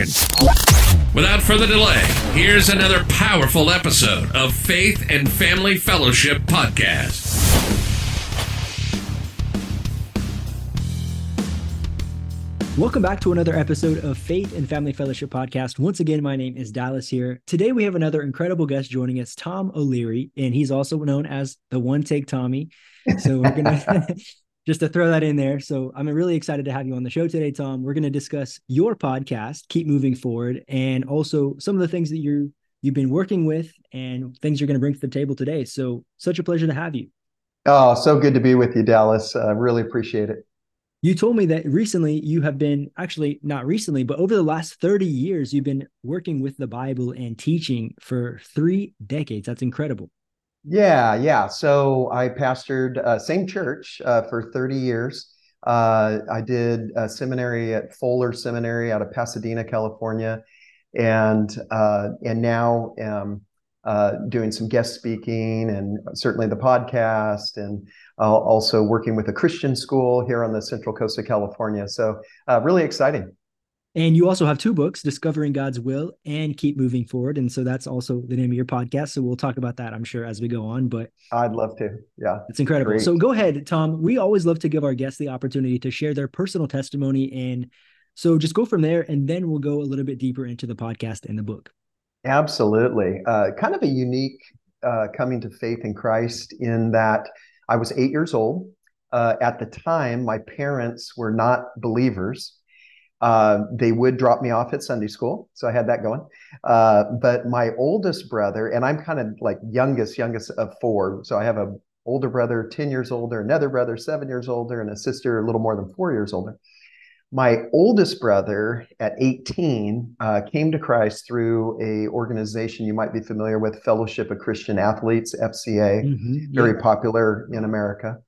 Without further delay, here's another powerful episode of Faith and Family Fellowship Podcast. Welcome back to another episode of Faith and Family Fellowship Podcast. Once again, my name is Dallas here. Today we have another incredible guest joining us, Thom O'Leary, and he's also known as the One Take Tommy. So we're gonna just to throw that in there. So I'm really excited to have you on the show today, Thom. We're going to discuss your podcast, Keep Moving Forward, and also some of the things that you you've been working with and things you're going to bring to the table today. So such a pleasure to have you. Oh, so good to be with you, Dallas. I uh, really appreciate it. You told me that recently you have been actually not recently, but over the last 30 years, you've been working with the Bible and teaching for three decades. That's incredible. Yeah, yeah. So I pastored uh, same church uh, for 30 years. Uh, I did a seminary at Fuller Seminary out of Pasadena, California, and uh, and now am uh, doing some guest speaking and certainly the podcast, and also working with a Christian school here on the Central Coast of California. So uh, really exciting. And you also have two books, Discovering God's Will and Keep Moving Forward. And so that's also the name of your podcast. So we'll talk about that, I'm sure, as we go on. But I'd love to. Yeah. It's incredible. Great. So go ahead, Thom. We always love to give our guests the opportunity to share their personal testimony. And so just go from there, and then we'll go a little bit deeper into the podcast and the book. Absolutely. Uh, kind of a unique uh, coming to faith in Christ in that I was eight years old. Uh, at the time, my parents were not believers. Uh, they would drop me off at Sunday school, so I had that going. Uh, but my oldest brother, and I'm kind of like youngest, youngest of four, so I have a older brother, ten years older, another brother, seven years older, and a sister a little more than four years older. My oldest brother, at 18, uh, came to Christ through a organization you might be familiar with, Fellowship of Christian Athletes (FCA), mm-hmm, yeah. very popular in America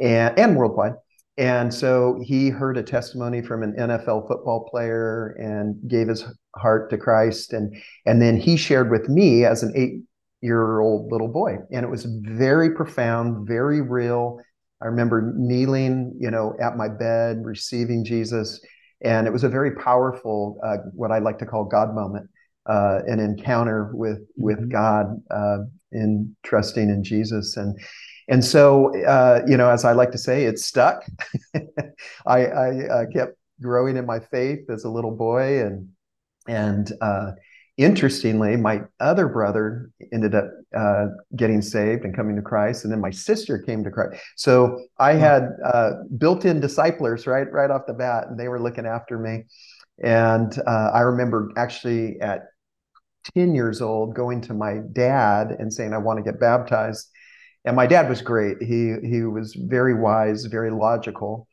and and worldwide. And so he heard a testimony from an NFL football player and gave his heart to Christ. And, and then he shared with me as an eight year old little boy. And it was very profound, very real. I remember kneeling, you know, at my bed, receiving Jesus. And it was a very powerful, uh, what I like to call God moment, uh, an encounter with, with mm-hmm. God uh, in trusting in Jesus. And, and so, uh, you know, as I like to say, it stuck. I, I uh, kept growing in my faith as a little boy, and and uh, interestingly, my other brother ended up uh, getting saved and coming to Christ, and then my sister came to Christ. So I had uh, built-in disciplers right right off the bat, and they were looking after me. And uh, I remember actually at 10 years old going to my dad and saying, I want to get baptized and my dad was great. He he was very wise, very logical.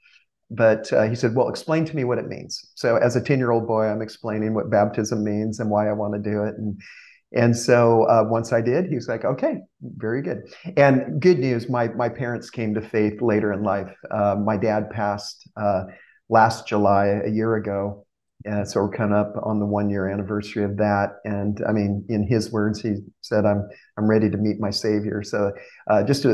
But uh, he said, "Well, explain to me what it means." So, as a ten-year-old boy, I'm explaining what baptism means and why I want to do it. And and so uh, once I did, he was like, "Okay, very good." And good news, my my parents came to faith later in life. Uh, my dad passed uh, last July, a year ago, uh, so we're coming up on the one year anniversary of that. And I mean, in his words, he said, "I'm I'm ready to meet my Savior." So uh, just to,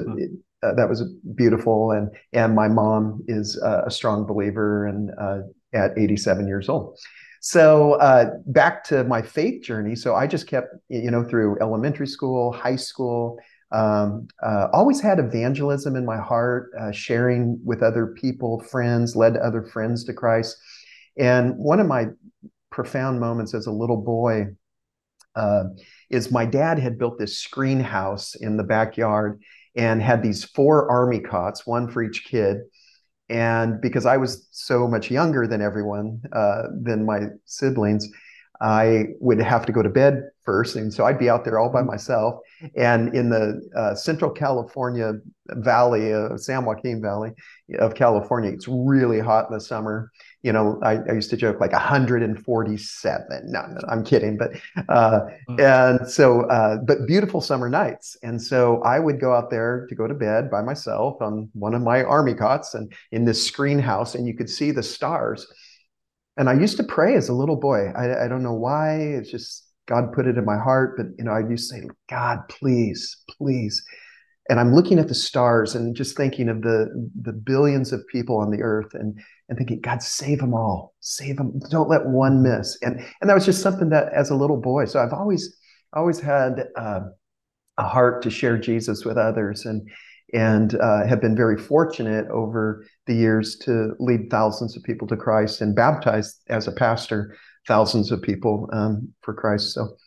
uh, that was beautiful. And and my mom is a strong believer, and uh, at 87 years old. So uh, back to my faith journey. So I just kept, you know, through elementary school, high school. Um, uh, always had evangelism in my heart, sharing with other people, friends, led other friends to Christ and one of my profound moments as a little boy uh, is my dad had built this screen house in the backyard and had these four army cots, one for each kid. And because I was so much younger than everyone, uh, than my siblings, I would have to go to bed first. And so I'd be out there all by myself. And in the uh, Central California Valley, uh, San Joaquin Valley of California, it's really hot in the summer. You know, I, I used to joke like 147. No, no I'm kidding. But, uh, and so, uh, but beautiful summer nights. And so I would go out there to go to bed by myself on one of my army cots and in this screen house, and you could see the stars and I used to pray as a little boy. I, I don't know why. It's just God put it in my heart. But you know, I used to say, God, please, please. And I'm looking at the stars and just thinking of the the billions of people on the earth and and thinking, God, save them all, save them. Don't let one miss. And and that was just something that as a little boy. So I've always always had uh, a heart to share Jesus with others. And and uh, have been very fortunate over the years to lead thousands of people to Christ and baptize as a pastor thousands of people um, for Christ. So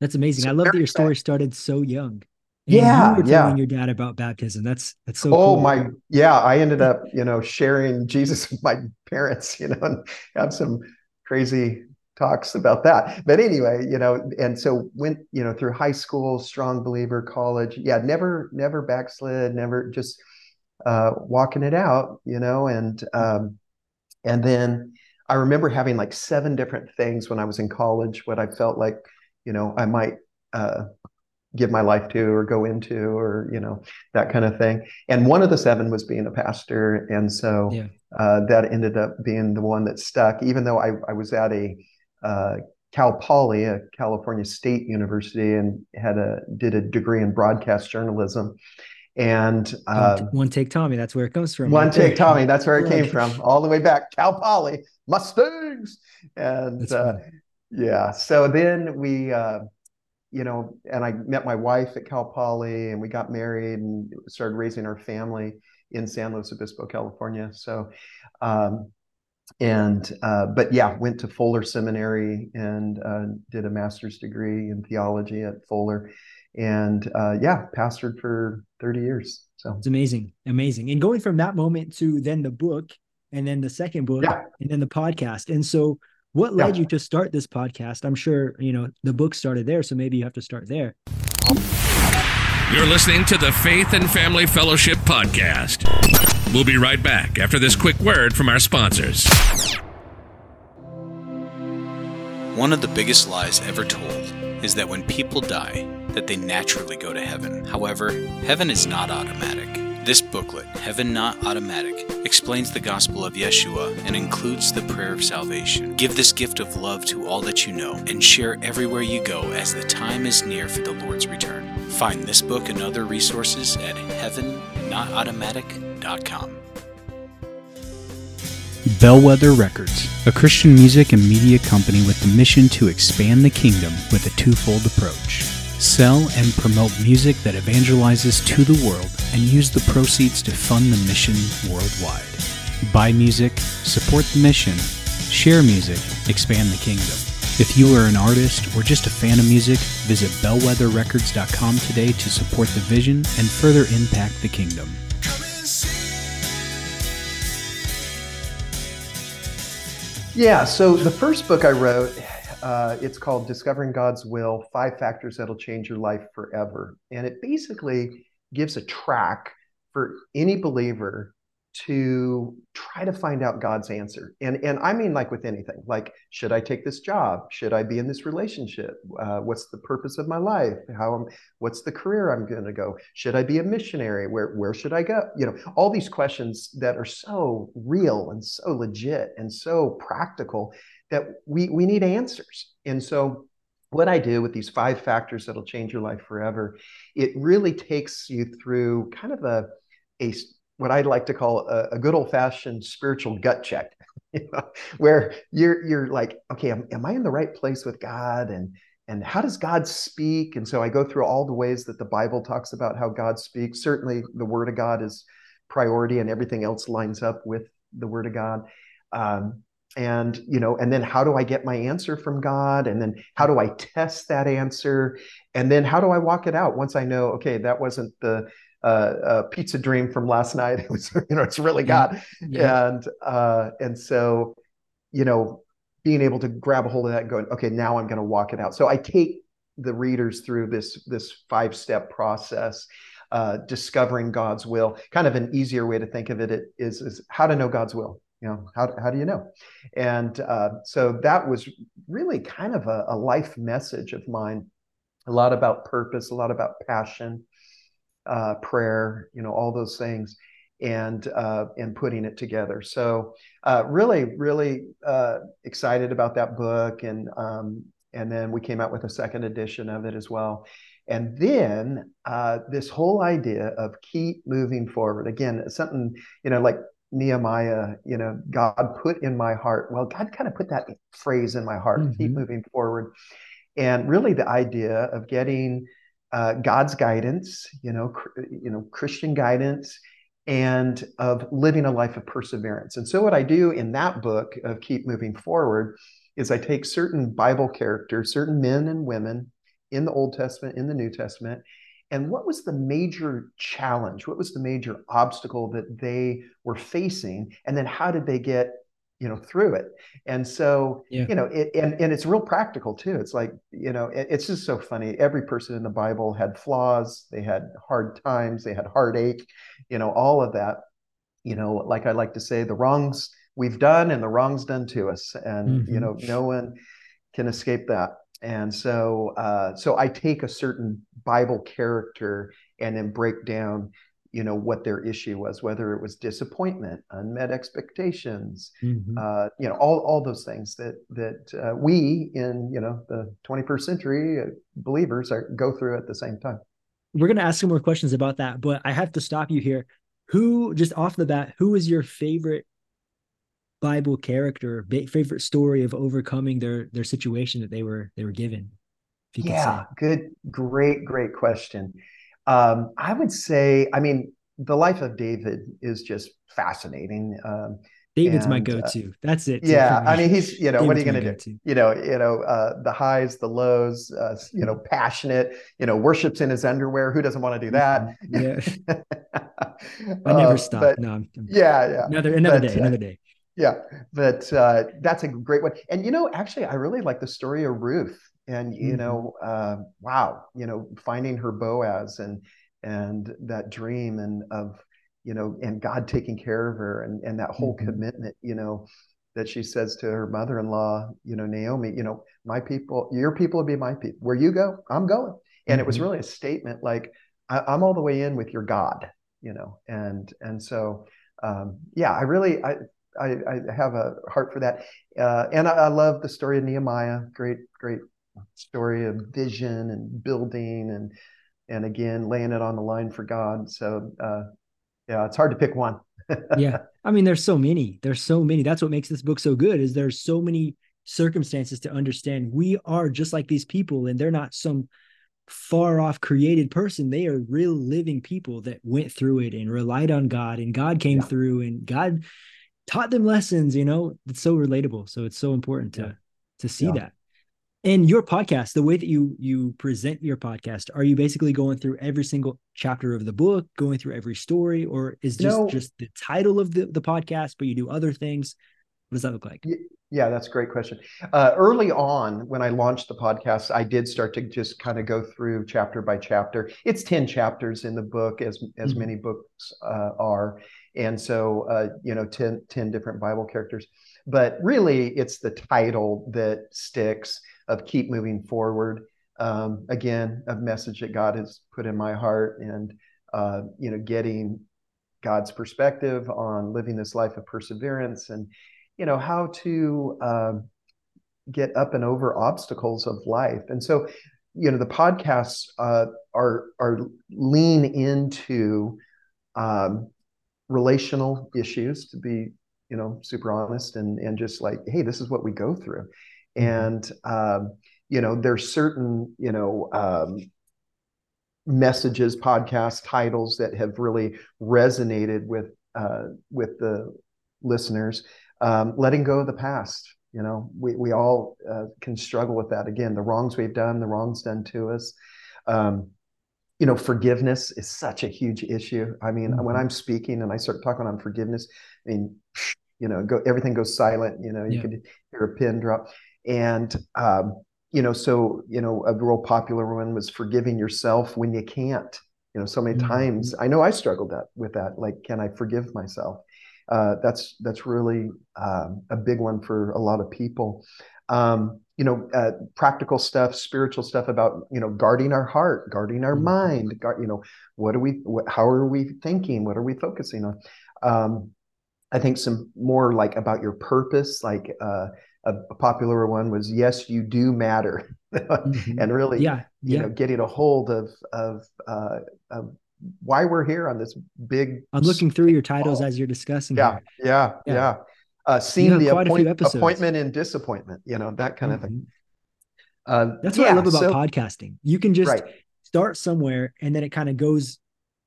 that's amazing. I love that your story started so young. And yeah, you yeah. telling your dad about baptism. That's that's so. Oh cool. my, yeah. I ended up, you know, sharing Jesus with my parents, you know, and have some crazy talks about that. But anyway, you know, and so went, you know, through high school, strong believer, college. Yeah, never, never backslid, never just uh, walking it out, you know, and um, and then I remember having like seven different things when I was in college, what I felt like, you know, I might uh, give my life to or go into or you know that kind of thing and one of the seven was being a pastor and so yeah. uh, that ended up being the one that stuck even though I, I was at a uh, Cal Poly, a California State University, and had a did a degree in broadcast journalism. And uh, one take Tommy, that's where it comes from. One right take there. Tommy, that's where it came from, all the way back. Cal Poly Mustangs, and uh, yeah. So then we, uh, you know, and I met my wife at Cal Poly, and we got married and started raising our family in San Luis Obispo, California. So um, and uh, but yeah, went to Fuller Seminary and uh, did a master's degree in theology at Fuller, and uh, yeah, pastored for thirty years. So it's amazing, amazing. And going from that moment to then the book, and then the second book, yeah. and then the podcast. And so, what led yeah. you to start this podcast? I'm sure you know the book started there, so maybe you have to start there. You're listening to the Faith and Family Fellowship podcast. We'll be right back after this quick word from our sponsors. One of the biggest lies ever told is that when people die, that they naturally go to heaven. However, heaven is not automatic. This booklet, Heaven Not Automatic, explains the gospel of Yeshua and includes the prayer of salvation. Give this gift of love to all that you know and share everywhere you go as the time is near for the Lord's return. Find this book and other resources at heavennotautomatic.com. Bellwether Records, a Christian music and media company with the mission to expand the kingdom with a twofold approach. Sell and promote music that evangelizes to the world and use the proceeds to fund the mission worldwide. Buy music, support the mission, share music, expand the kingdom. If you are an artist or just a fan of music, visit bellwetherrecords.com today to support the vision and further impact the kingdom. Yeah. So the first book I wrote, uh, it's called Discovering God's Will Five Factors That'll Change Your Life Forever. And it basically gives a track for any believer to try to find out God's answer. And and I mean like with anything, like should I take this job? Should I be in this relationship? Uh, what's the purpose of my life? How am, what's the career I'm going to go? Should I be a missionary? Where where should I go? You know, all these questions that are so real and so legit and so practical that we we need answers. And so what I do with these five factors that'll change your life forever, it really takes you through kind of a a what I'd like to call a, a good old fashioned spiritual gut check, you know, where you're you're like, okay, am, am I in the right place with God, and and how does God speak? And so I go through all the ways that the Bible talks about how God speaks. Certainly, the Word of God is priority, and everything else lines up with the Word of God. Um, and you know and then how do i get my answer from god and then how do i test that answer and then how do i walk it out once i know okay that wasn't the uh, a pizza dream from last night. It was, you know, it's really God. Yeah. And uh, and so, you know, being able to grab a hold of that and going, okay, now I'm going to walk it out. So I take the readers through this this five step process. Uh, discovering God's will. Kind of an easier way to think of it is, is how to know God's will. You know, how, how do you know? And uh, so that was really kind of a, a life message of mine. A lot about purpose, a lot about passion, uh, prayer, you know, all those things, and uh, and putting it together. So uh, really, really uh, excited about that book, and um, and then we came out with a second edition of it as well. And then uh, this whole idea of keep moving forward again, something you know, like Nehemiah, you know, God put in my heart. Well, God kind of put that phrase in my heart. Mm-hmm. Keep moving forward, and really the idea of getting uh, God's guidance, you know, cr- you know, Christian guidance, and of living a life of perseverance. And so, what I do in that book of Keep Moving Forward is I take certain Bible characters, certain men and women in the Old Testament, in the New Testament. And what was the major challenge? What was the major obstacle that they were facing? And then how did they get you know through it. And so yeah. you know it, and and it's real practical too. It's like you know it, it's just so funny. Every person in the bible had flaws they had hard times they had heartache you know all of that. You know like i like to say the wrongs we've done and the wrongs done to us. And mm-hmm. you know no one can escape that. And so uh, so I take a certain Bible character and then break down you know what their issue was whether it was disappointment unmet expectations mm-hmm. uh, you know all, all those things that that uh, we in you know the 21st century uh, believers are go through at the same time we're going to ask some more questions about that but i have to stop you here who just off the bat who is your favorite Bible character, favorite story of overcoming their their situation that they were they were given? yeah, good, great, great question. Um, I would say, I mean, the life of David is just fascinating. Um, David's and, my uh, go-to. Uh, That's it. Yeah, I mean, he's you know, David's what are you going to do? You know, you know, uh, the highs, the lows. Uh, you know, passionate. You know, worships in his underwear. Who doesn't want to do that? Mm-hmm. Yeah. I never uh, stop. But, no, I'm, yeah, yeah. Another another but, day. Another day yeah but uh, that's a great one and you know actually i really like the story of ruth and you mm-hmm. know uh, wow you know finding her boaz and and that dream and of you know and god taking care of her and and that whole mm-hmm. commitment you know that she says to her mother-in-law you know naomi you know my people your people will be my people where you go i'm going and mm-hmm. it was mm-hmm. really a statement like I, am all the way in with your god you know and and so um, yeah i really i I, I have a heart for that. Uh, and I, I, love the story of Nehemiah. Great, great story of vision and building and and again laying it on the line for God. So uh, yeah, it's hard to pick one. yeah, I mean, there's so many. There's so many. That's what makes this book so good. Is there's so many circumstances to understand. We are just like these people, and they're not some far off created person. They are real living people that went through it and relied on God, and God came yeah. through, and God taught them lessons you know it's so relatable so it's so important to yeah. to see yeah. that and your podcast the way that you you present your podcast are you basically going through every single chapter of the book going through every story or is just no. just the title of the, the podcast but you do other things? What does that look like? Yeah that's a great question. Uh, early on when i launched the podcast i did start to just kind of go through chapter by chapter. It's 10 chapters in the book as as mm-hmm. many books uh, are. And so uh, you know 10, 10 different bible characters. But really it's the title that sticks of keep moving forward um, again a message that god has put in my heart and uh, you know getting god's perspective on living this life of perseverance and you know how to uh, get up and over obstacles of life and so you know the podcasts uh, are are lean into um, relational issues to be you know super honest and and just like hey this is what we go through. And um, you know there's certain you know um, messages podcast titles that have really resonated with uh, with the listeners. Um, letting go of the past you know we, we all uh, can struggle with that. Again the wrongs we've done the wrongs done to us. Um, you know forgiveness is such a huge issue. I mean mm-hmm. when i'm speaking and i start talking on forgiveness i mean you know go everything goes silent you know you Yeah. could hear a pin drop and um, you know so you know a real popular one was forgiving yourself when you can't you know so many Mhm. times. I know i struggled that with that like can i forgive myself? Uh, that's that's really um, a big one for a lot of people. Um, you know uh, practical stuff spiritual stuff about you know guarding our heart guarding our Mhm. mind guard, you know what are we what, how are we thinking? What are we focusing on? Um, i think some more like about your purpose like uh, a, a popular one was yes you do matter Mhm. and really yeah, you yeah. know getting a hold of of, uh, of why we're here on this big I'm looking through your titles Oh. as you're discussing. yeah yeah Yeah. yeah uh seeing the appoint, appointment and disappointment you know that kind of thing Mhm. uh, That's what I love about so- podcasting. You can just right start somewhere and then it kind of goes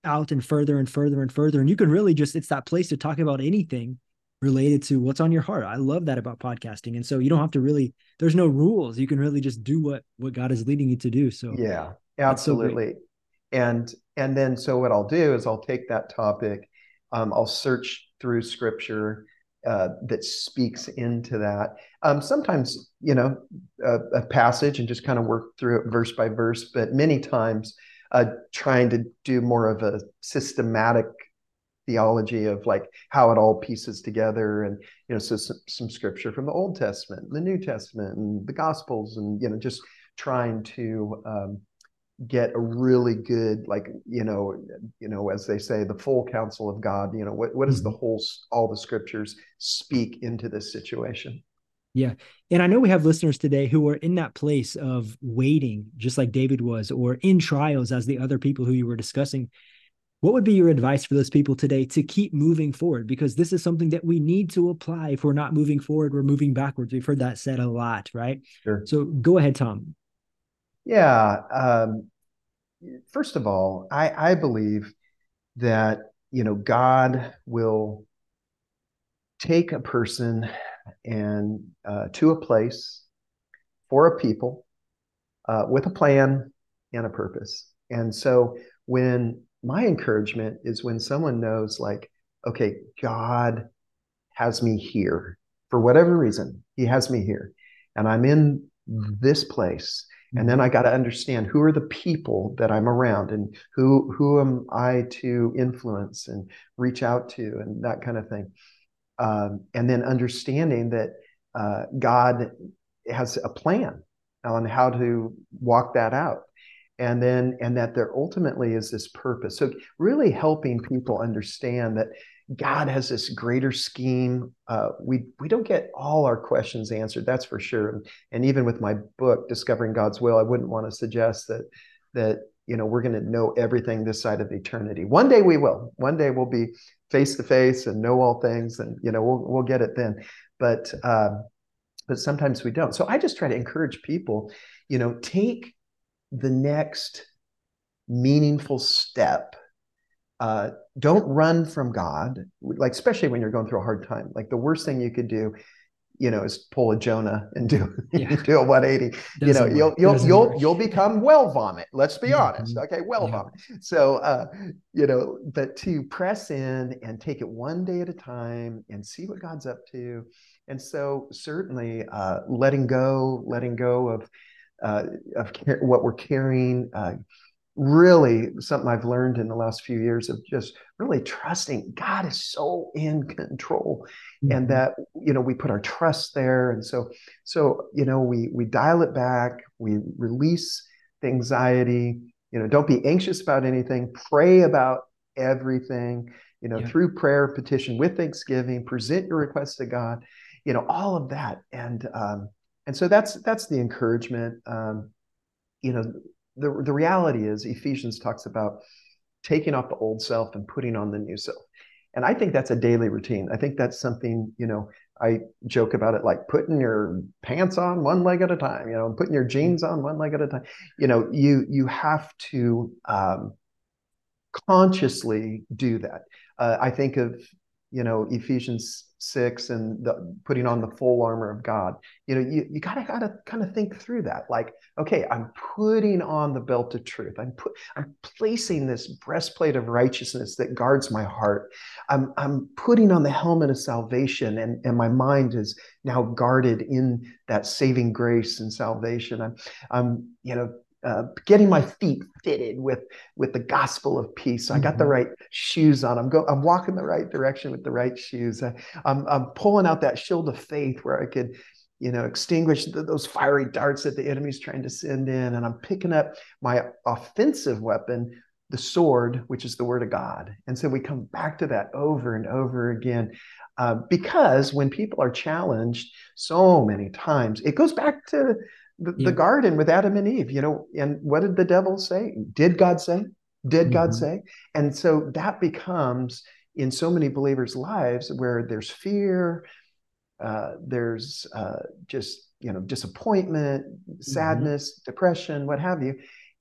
out and further and further and further. And you can really just, it's that place to talk about anything related to what's on your heart. I love that about podcasting. And so you don't have to really, there's no rules. You can really just do what, what God is leading you to do. So yeah That's so absolutely and and then so what i'll do is i'll take that topic um, i'll search through scripture uh, that speaks into that um, sometimes you know a, a passage and just kind of work through it verse by verse but many times uh, trying to do more of a systematic theology of like how it all pieces together and you know so some, some scripture from the old testament the new testament and the gospels and you know just trying to um, get a really good like you know you know as they say the full counsel of god you know what what does the whole all the scriptures speak into this situation yeah. And I know we have listeners today who are in that place of waiting, just like David was, or in trials as the other people who you were discussing. What would be your advice for those people today to keep moving forward? Because this is something that we need to apply. If we're not moving forward, we're moving backwards. We've heard that said a lot, right? Sure. So go ahead, Thom. yeah um, first of all i i believe that you know god will take a person and uh, to a place for a people uh, with a plan and a purpose. And so when my encouragement is when someone knows, like, okay, God has me here for whatever reason, He has me here, and I'm in this place. And then I got to understand who are the people that I'm around and who who am I to influence and reach out to and that kind of thing. Um, and then understanding that uh, God has a plan on how to walk that out and then and that there ultimately is this purpose. So really helping people understand that god has this greater scheme uh, we we don't get all our questions answered that's for sure. And, and even with my book discovering god's will i wouldn't want to suggest that that you know we're going to know everything this side of eternity. One day we will. One day we'll be face to face and know all things and you know we'll, we'll get it then. But um, but sometimes we don't. So i just try to encourage people you know take the next meaningful step uh, don't run from god like especially when you're going through a hard time like the worst thing you could do you know is pull a jonah and do Yeah. do a 180 you know Doesn't you'll you'll Doesn't you'll work. you'll become well vomit let's be Mhm. honest okay well Yeah. vomit so uh you know but to press in and take it one day at a time and see what god's up to and so certainly uh letting go letting go of uh of what we're carrying uh really something i've learned in the last few years of just really trusting god is so in control and Mhm. that you know we put our trust there and so so you know we we dial it back we release the anxiety you know don't be anxious about anything pray about everything you know Yeah. through prayer petition with thanksgiving present your requests to god you know all of that and um and so that's that's the encouragement. Um you know the the reality is ephesians talks about taking off the old self and putting on the new self. And i think that's a daily routine. I think that's something you know i joke about it like putting your pants on one leg at a time you know putting your jeans on one leg at a time. You know you you have to um, consciously do that. Uh, i think of you know ephesians six and the, putting on the full armor of God, you know, you, you gotta gotta kind of think through that. Like, okay, I'm putting on the belt of truth. I'm put I'm placing this breastplate of righteousness that guards my heart. I'm I'm putting on the helmet of salvation, and, and my mind is now guarded in that saving grace and salvation. I'm I'm, you know, uh, getting my feet fitted with with the gospel of peace. So I got the mm-hmm. right shoes on. I'm go. I'm walking the right direction with the right shoes. I, I'm I'm pulling out that shield of faith where I could, you know, extinguish the, those fiery darts that the enemy's trying to send in. And I'm picking up my offensive weapon, the sword, which is the word of God. And so we come back to that over and over again. Uh, because when people are challenged so many times, it goes back to the, yeah. the, garden with Adam and Eve, you know, and what did the devil say? Did God say? Did mm-hmm. God say? And so that becomes in so many believers' lives where there's fear, uh, there's uh, just you know disappointment, mm-hmm. sadness, mm-hmm. depression, what have you,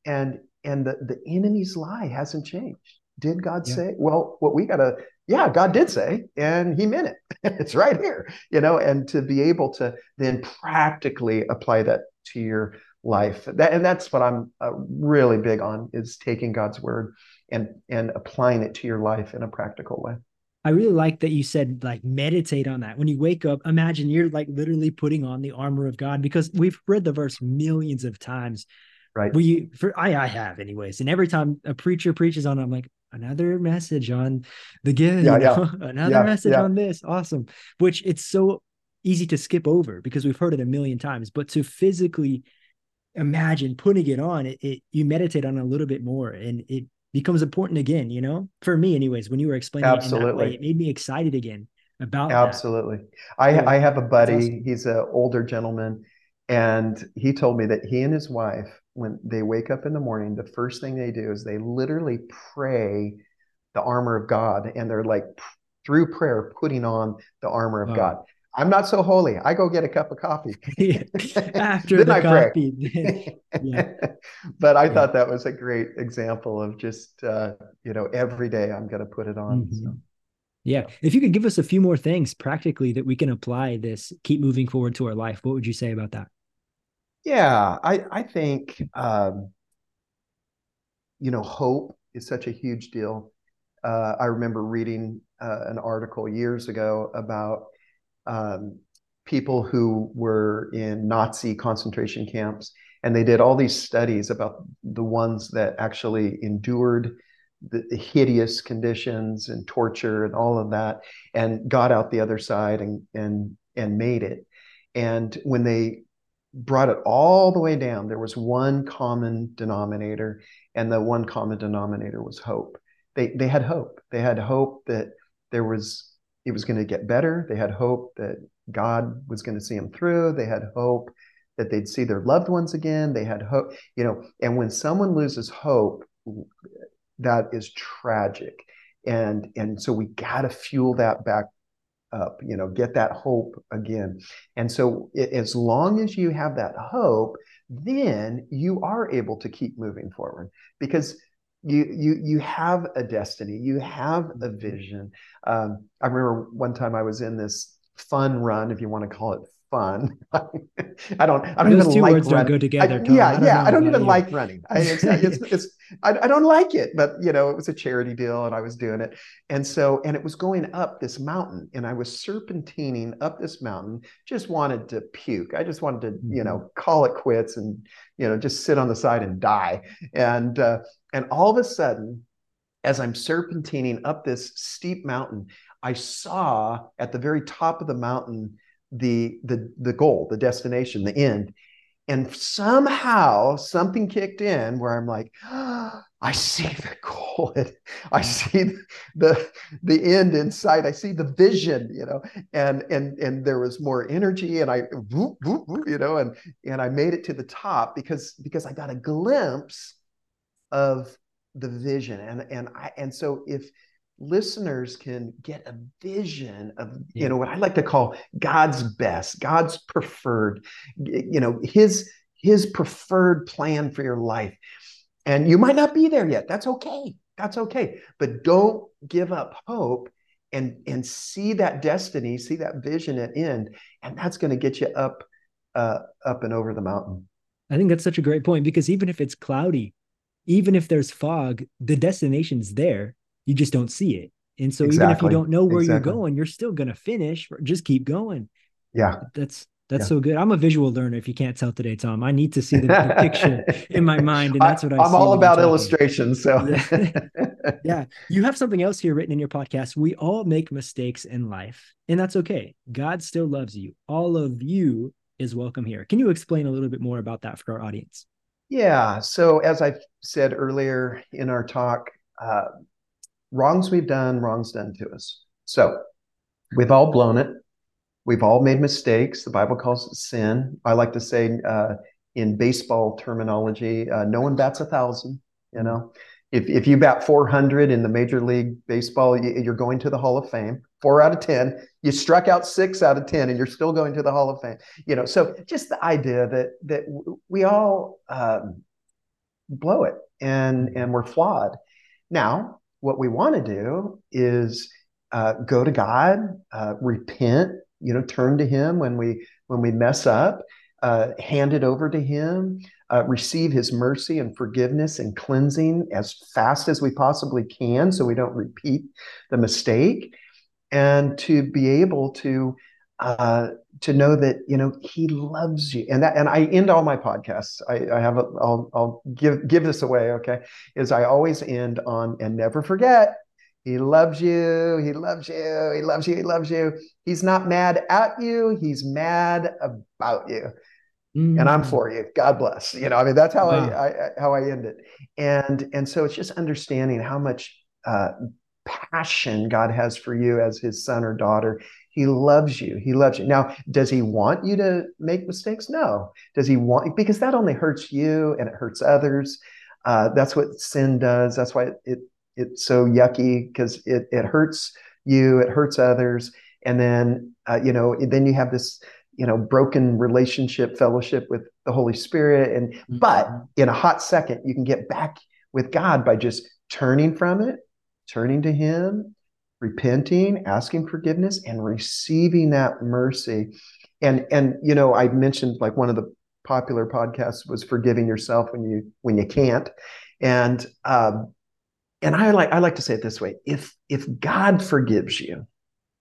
and and the the enemy's lie hasn't changed. Did God yeah. say? Well, what we gotta yeah, God did say, and He meant it. it's right here, you know, and to be able to then practically apply that to your life. That, and that's what I'm uh, really big on is taking God's word and and applying it to your life in a practical way. I really like that you said like meditate on that. When you wake up, imagine you're like literally putting on the armor of God because we've read the verse millions of times. Right. We for I I have anyways. And every time a preacher preaches on it, I'm like, another message on the gift, yeah, yeah. another yeah, message on this. Awesome. Which it's so easy to skip over because we've heard it a million times, but to physically imagine putting it on, it, it you meditate on it a little bit more and it becomes important again, you know? For me, anyways, when you were explaining Absolutely. it way, it made me excited again about Absolutely. That. I, yeah. I have a buddy, awesome. he's an older gentleman, and he told me that he and his wife, when they wake up in the morning, the first thing they do is they literally pray the armor of God and they're like through prayer putting on the armor of God. I'm not so holy. I go get a cup of coffee. After the I coffee. yeah. But I yeah. thought that was a great example of just, uh, you know, every day I'm going to put it on. Mm-hmm. So. Yeah. If you could give us a few more things practically that we can apply this, keep moving forward to our life, what would you say about that? Yeah. I, I think, um, you know, hope is such a huge deal. Uh, I remember reading uh, an article years ago about Um, people who were in Nazi concentration camps, and they did all these studies about the ones that actually endured the, the, hideous conditions and torture and all of that, and got out the other side and and and made it. And when they brought it all the way down, there was one common denominator, and the one common denominator was hope. They they had hope. They had hope that there was it was going to get better. They had hope that God was going to see them through. They had hope that they'd see their loved ones again. They had hope, you know, and when someone loses hope, that is tragic. And and so we got to fuel that back up, you know, get that hope again. And so it, as long as you have that hope, then you are able to keep moving forward because you you you have a destiny you have a vision. Um, i remember one time i was in this fun run if you want to call it fun. I don't i don't Those even like words don't go together I, yeah I yeah i don't even you. like running. I, it's, it's, it's I, I don't like it but you know it was a charity deal and i was doing it. And so and it was going up this mountain and i was serpentining up this mountain just wanted to puke. I just wanted to mm-hmm. you know call it quits and you know just sit on the side and die. And uh, and all of a sudden, as I'm serpentining up this steep mountain, I saw at the very top of the mountain the the the goal, the destination, the end. And somehow something kicked in where I'm like, oh, I see the goal. I see the the end in sight. I see the vision, you know, and and and there was more energy, and I, whoop, whoop, whoop, you know, and and I made it to the top because because I got a glimpse of the vision and and I and so if listeners can get a vision of yeah. you know what I like to call God's best, God's preferred, you know, his his preferred plan for your life. And you might not be there yet. That's okay. That's okay. But don't give up hope and and see that destiny, see that vision at end, and that's going to get you up, uh, up and over the mountain. I think that's such a great point because even if it's cloudy, even if there's fog, the destination's there. You just don't see it. And so exactly. even if you don't know where exactly. you're going, you're still going to finish. Just keep going. Yeah. That's that's yeah. so good. I'm a visual learner. If you can't tell today, Thom, I need to see the, the picture in my mind, and that's what I. I'm all about illustrations. So, yeah. yeah, you have something else here written in your podcast. We all make mistakes in life, and that's okay. God still loves you. All of you is welcome here. Can you explain a little bit more about that for our audience? Yeah. So, as I said earlier in our talk, uh, wrongs we've done, wrongs done to us. So, we've all blown it We've all made mistakes. The Bible calls it sin. I like to say uh, in baseball terminology, uh, no one bats a thousand. You know, if if you bat 400 in the Major League Baseball, you're going to the Hall of Fame. Four out of ten. You struck out six out of ten, and you're still going to the Hall of Fame. You know, so just the idea that that we all um, blow it and and we're flawed. Now, what we want to do is uh, go to God, uh, repent, you know turn to him when we when we mess up uh, hand it over to him uh, receive his mercy and forgiveness and cleansing as fast as we possibly can so we don't repeat the mistake and to be able to uh, to know that you know he loves you and that and i end all my podcasts i, I have a i'll i'll give give this away okay is i always end on and never forget he loves you. He loves you. He loves you. He loves you. He's not mad at you. He's mad about you. Mm. And I'm mm. for you. God bless. You know, I mean, that's how wow. I, I, how I end it. And and so it's just understanding how much uh, passion God has for you as His son or daughter. He loves you. He loves you. Now, does He want you to make mistakes? No. Does He want because that only hurts you and it hurts others. Uh, that's what sin does. That's why it, it it's so yucky because it, it hurts you, it hurts others. And then, uh, you know, then you have this, you know, broken relationship, fellowship with the Holy Spirit. And, mm-hmm. but in a hot second, you can get back with God by just turning from it, turning to Him, repenting, asking forgiveness, and receiving that mercy. And, and, you know, I mentioned like one of the popular podcasts was forgiving yourself when you, when you can't. And, um, and I like I like to say it this way: if if God forgives you,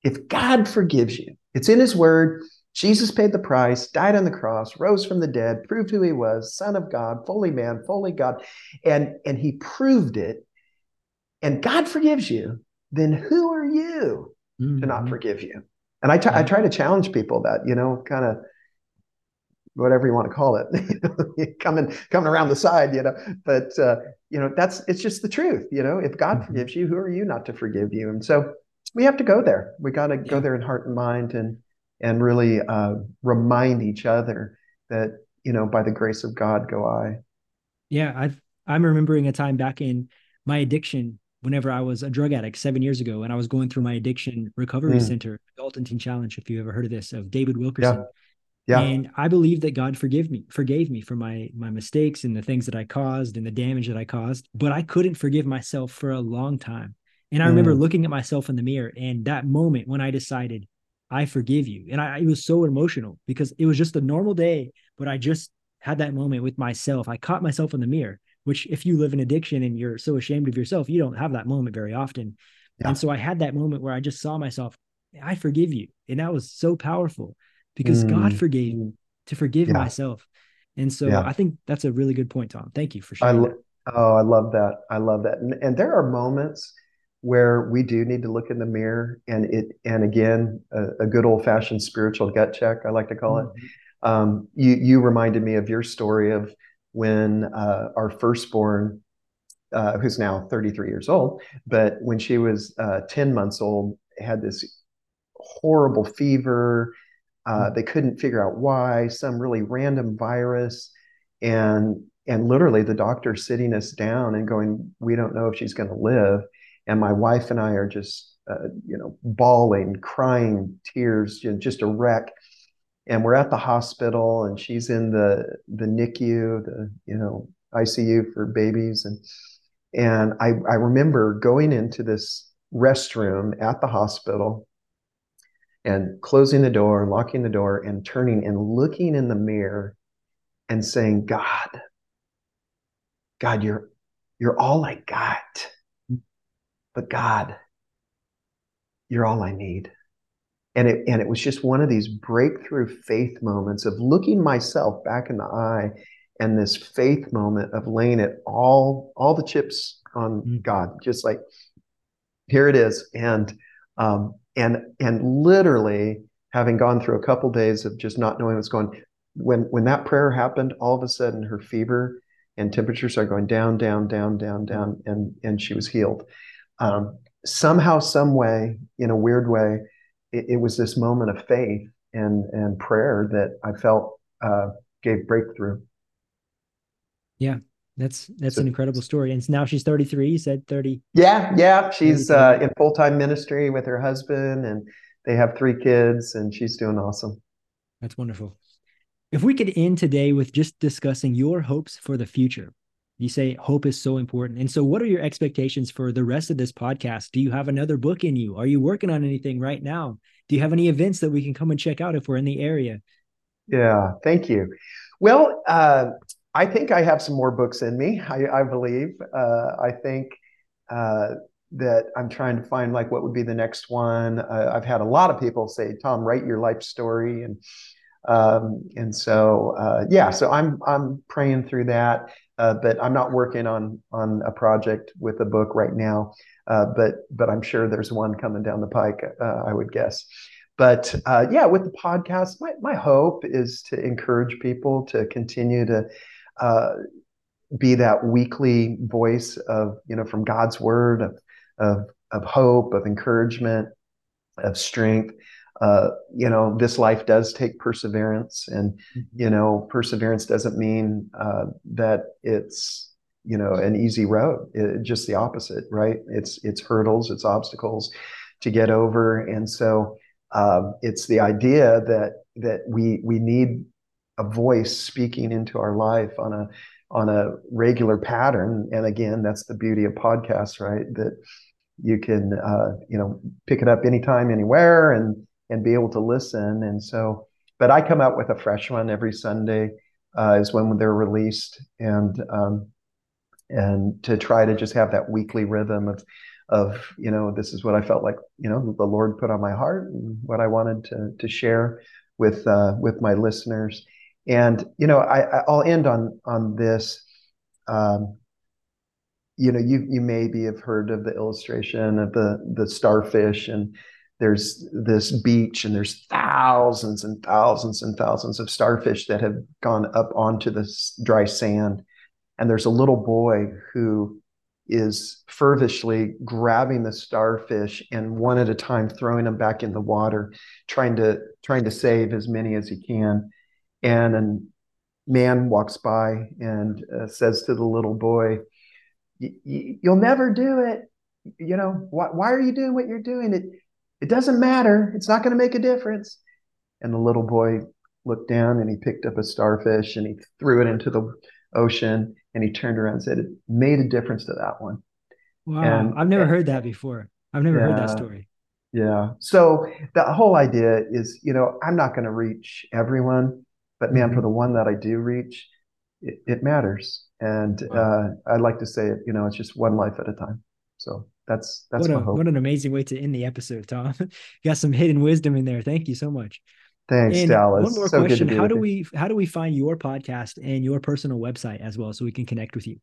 if God forgives you, it's in His Word. Jesus paid the price, died on the cross, rose from the dead, proved who He was, Son of God, fully man, fully God, and and He proved it. And God forgives you. Then who are you mm-hmm. to not mm-hmm. forgive you? And I, t- I try to challenge people that you know, kind of whatever you want to call it, coming coming around the side, you know. But uh, you know, that's it's just the truth, you know. If God mm-hmm. forgives you, who are you not to forgive you? And so we have to go there. We got to yeah. go there in heart and mind, and and really uh, remind each other that you know, by the grace of God, go I. Yeah, I've I'm remembering a time back in my addiction whenever I was a drug addict seven years ago, and I was going through my addiction recovery mm. center, Adult and Teen Challenge, if you ever heard of this, of David Wilkerson. Yeah. Yeah. And I believe that God forgive me, forgave me for my my mistakes and the things that I caused and the damage that I caused. But I couldn't forgive myself for a long time. And I mm. remember looking at myself in the mirror and that moment when I decided, I forgive you. And I it was so emotional because it was just a normal day, but I just had that moment with myself. I caught myself in the mirror, which if you live in addiction and you're so ashamed of yourself, you don't have that moment very often. Yeah. And so I had that moment where I just saw myself, I forgive you. And that was so powerful because mm. God forgave me to forgive yeah. myself. And so yeah. I think that's a really good point, Thom. Thank you for sharing. I lo- oh, I love that. I love that. And, and there are moments where we do need to look in the mirror and it and again a, a good old fashioned spiritual gut check I like to call mm-hmm. it. Um, you you reminded me of your story of when uh, our firstborn, uh, who's now 33 years old, but when she was uh, 10 months old, had this horrible fever uh, they couldn't figure out why, some really random virus. And and literally the doctor sitting us down and going, we don't know if she's going to live. And my wife and I are just, uh, you know, bawling, crying tears, you know, just a wreck. And we're at the hospital, and she's in the the NICU, the you know ICU for babies, and and I I remember going into this restroom at the hospital and closing the door, and locking the door, and turning and looking in the mirror and saying, God, God, you're you're all I got. But God, you're all I need. And it and it was just one of these breakthrough faith moments of looking myself back in the eye and this faith moment of laying it all all the chips on mm. God, just like here it is. And um, and and literally having gone through a couple days of just not knowing what's going when when that prayer happened, all of a sudden her fever and temperature started going down, down, down, down, down, and and she was healed. Um, somehow, some way, in a weird way, it, it, was this moment of faith and and prayer that I felt uh, gave breakthrough. Yeah, that's that's so, an incredible story. And now she's 33. You said 30. Yeah, yeah. She's uh, in full time ministry with her husband, and they have three kids, and she's doing awesome. That's wonderful. If we could end today with just discussing your hopes for the future, you say hope is so important. And so, what are your expectations for the rest of this podcast? Do you have another book in you? Are you working on anything right now? Do you have any events that we can come and check out if we're in the area? Yeah, thank you. Well, uh, I think I have some more books in me. I, I believe. Uh, I think uh, that I'm trying to find like what would be the next one. Uh, I've had a lot of people say, "Thom, write your life story," and um, and so uh, yeah. So I'm I'm praying through that, uh, but I'm not working on on a project with a book right now. Uh, but but I'm sure there's one coming down the pike. I would guess. But yeah, with the podcast, my my hope is to encourage people to continue to uh, be that weekly voice of you know from God's word of of, of hope, of encouragement, of strength. Uh, you know, this life does take perseverance, and mm-hmm. you know, perseverance doesn't mean uh, that it's you know an easy road. It, just the opposite, right? It's it's hurdles, it's obstacles to get over, and so um, it's the idea that that we we need a voice speaking into our life on a on a regular pattern and again that's the beauty of podcasts right that you can uh, you know pick it up anytime anywhere and and be able to listen. And so but i come out with a fresh one every sunday uh, is when they're released. And um, and to try to just have that weekly rhythm of of you know this is what i felt like you know the lord put on my heart and what i wanted to to share with uh, with my listeners. And you know, I, I'll end on on this. Um, you know, you you maybe have heard of the illustration of the the starfish, and there's this beach, and there's thousands and thousands and thousands of starfish that have gone up onto this dry sand, and there's a little boy who is fervishly grabbing the starfish and one at a time throwing them back in the water, trying to trying to save as many as he can and a man walks by and uh, says to the little boy, "You'll never do it. You know why? Why are you doing what you're doing? It it doesn't matter. It's not going to make a difference." And the little boy looked down and he picked up a starfish and he threw it into the ocean and he turned around and said, "It made a difference to that one." Wow, and, I've never and, heard that before. I've never yeah, heard that story. Yeah. So the whole idea is, you know, I'm not going to reach everyone, but man, for mm-hmm. the one that I do reach, it, it matters. And wow. uh, I like to say it, you know, it's just one life at a time. So that's that's what, a, what an amazing way to end the episode, Thom. you got some hidden wisdom in there. Thank you so much. Thanks, and Dallas. One more so question: How do we how do we find your podcast and your personal website as well, so we can connect with you?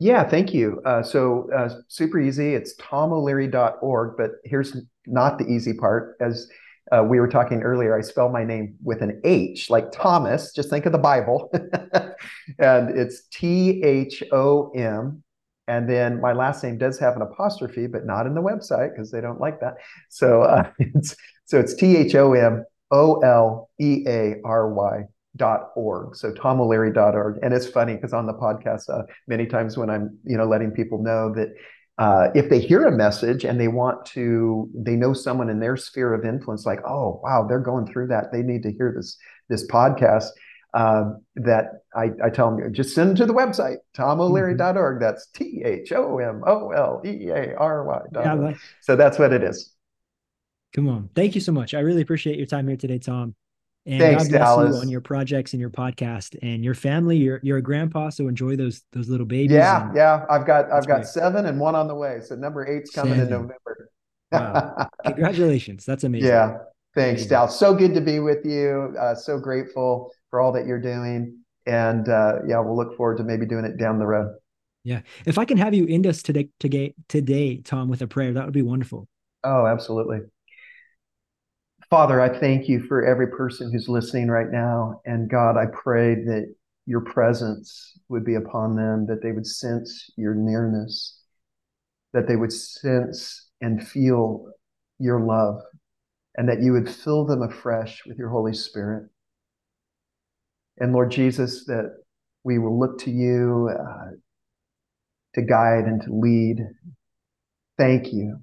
Yeah, thank you. Uh, so uh, super easy. It's thomoleary.org, but here's not the easy part. As uh, we were talking earlier, I spell my name with an H, like Thomas. Just think of the Bible. and it's T H O M. And then my last name does have an apostrophe, but not in the website because they don't like that. So uh, it's so it's T H O M O L E A R Y dot org. So thomoleary.org and it's funny because on the podcast uh, many times when i'm you know letting people know that uh, if they hear a message and they want to they know someone in their sphere of influence like oh wow they're going through that. They need to hear this this podcast uh, that I, I tell them just send them to the website thomoleary.org. That's T H O M O L E A R Y. Yeah, so that's what it is. Come on. Thank you so much. I really appreciate your time here today, Thom. And Thanks, God bless Dallas. you on your projects and your podcast and your family. You're you're a grandpa, so enjoy those those little babies. Yeah, yeah. I've got I've got great. seven and one on the way. So number eight's coming seven. in November. wow. Congratulations. That's amazing. Yeah. Thanks, amazing. Dal. So good to be with you. Uh, so grateful for all that you're doing. And uh, yeah, we'll look forward to maybe doing it down the road. Yeah. If I can have you end us today, today, today, Thom, with a prayer, that would be wonderful. Oh, absolutely. Father, I thank you for every person who's listening right now. And God, I pray that your presence would be upon them, that they would sense your nearness, that they would sense and feel your love, and that you would fill them afresh with your Holy Spirit. And Lord Jesus, that we will look to you uh, to guide and to lead. Thank you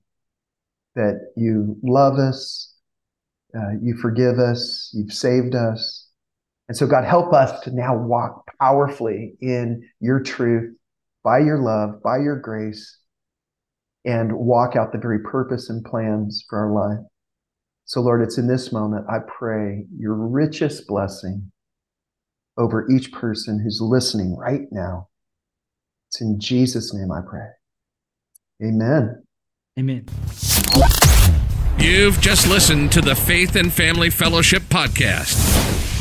that you love us, uh, you forgive us, you've saved us. And so, God, help us to now walk powerfully in your truth, by your love, by your grace, and walk out the very purpose and plans for our life. So, Lord, it's in this moment I pray your richest blessing over each person who's listening right now. It's in Jesus' name I pray. Amen. Amen. You've just listened to the Faith and Family Fellowship Podcast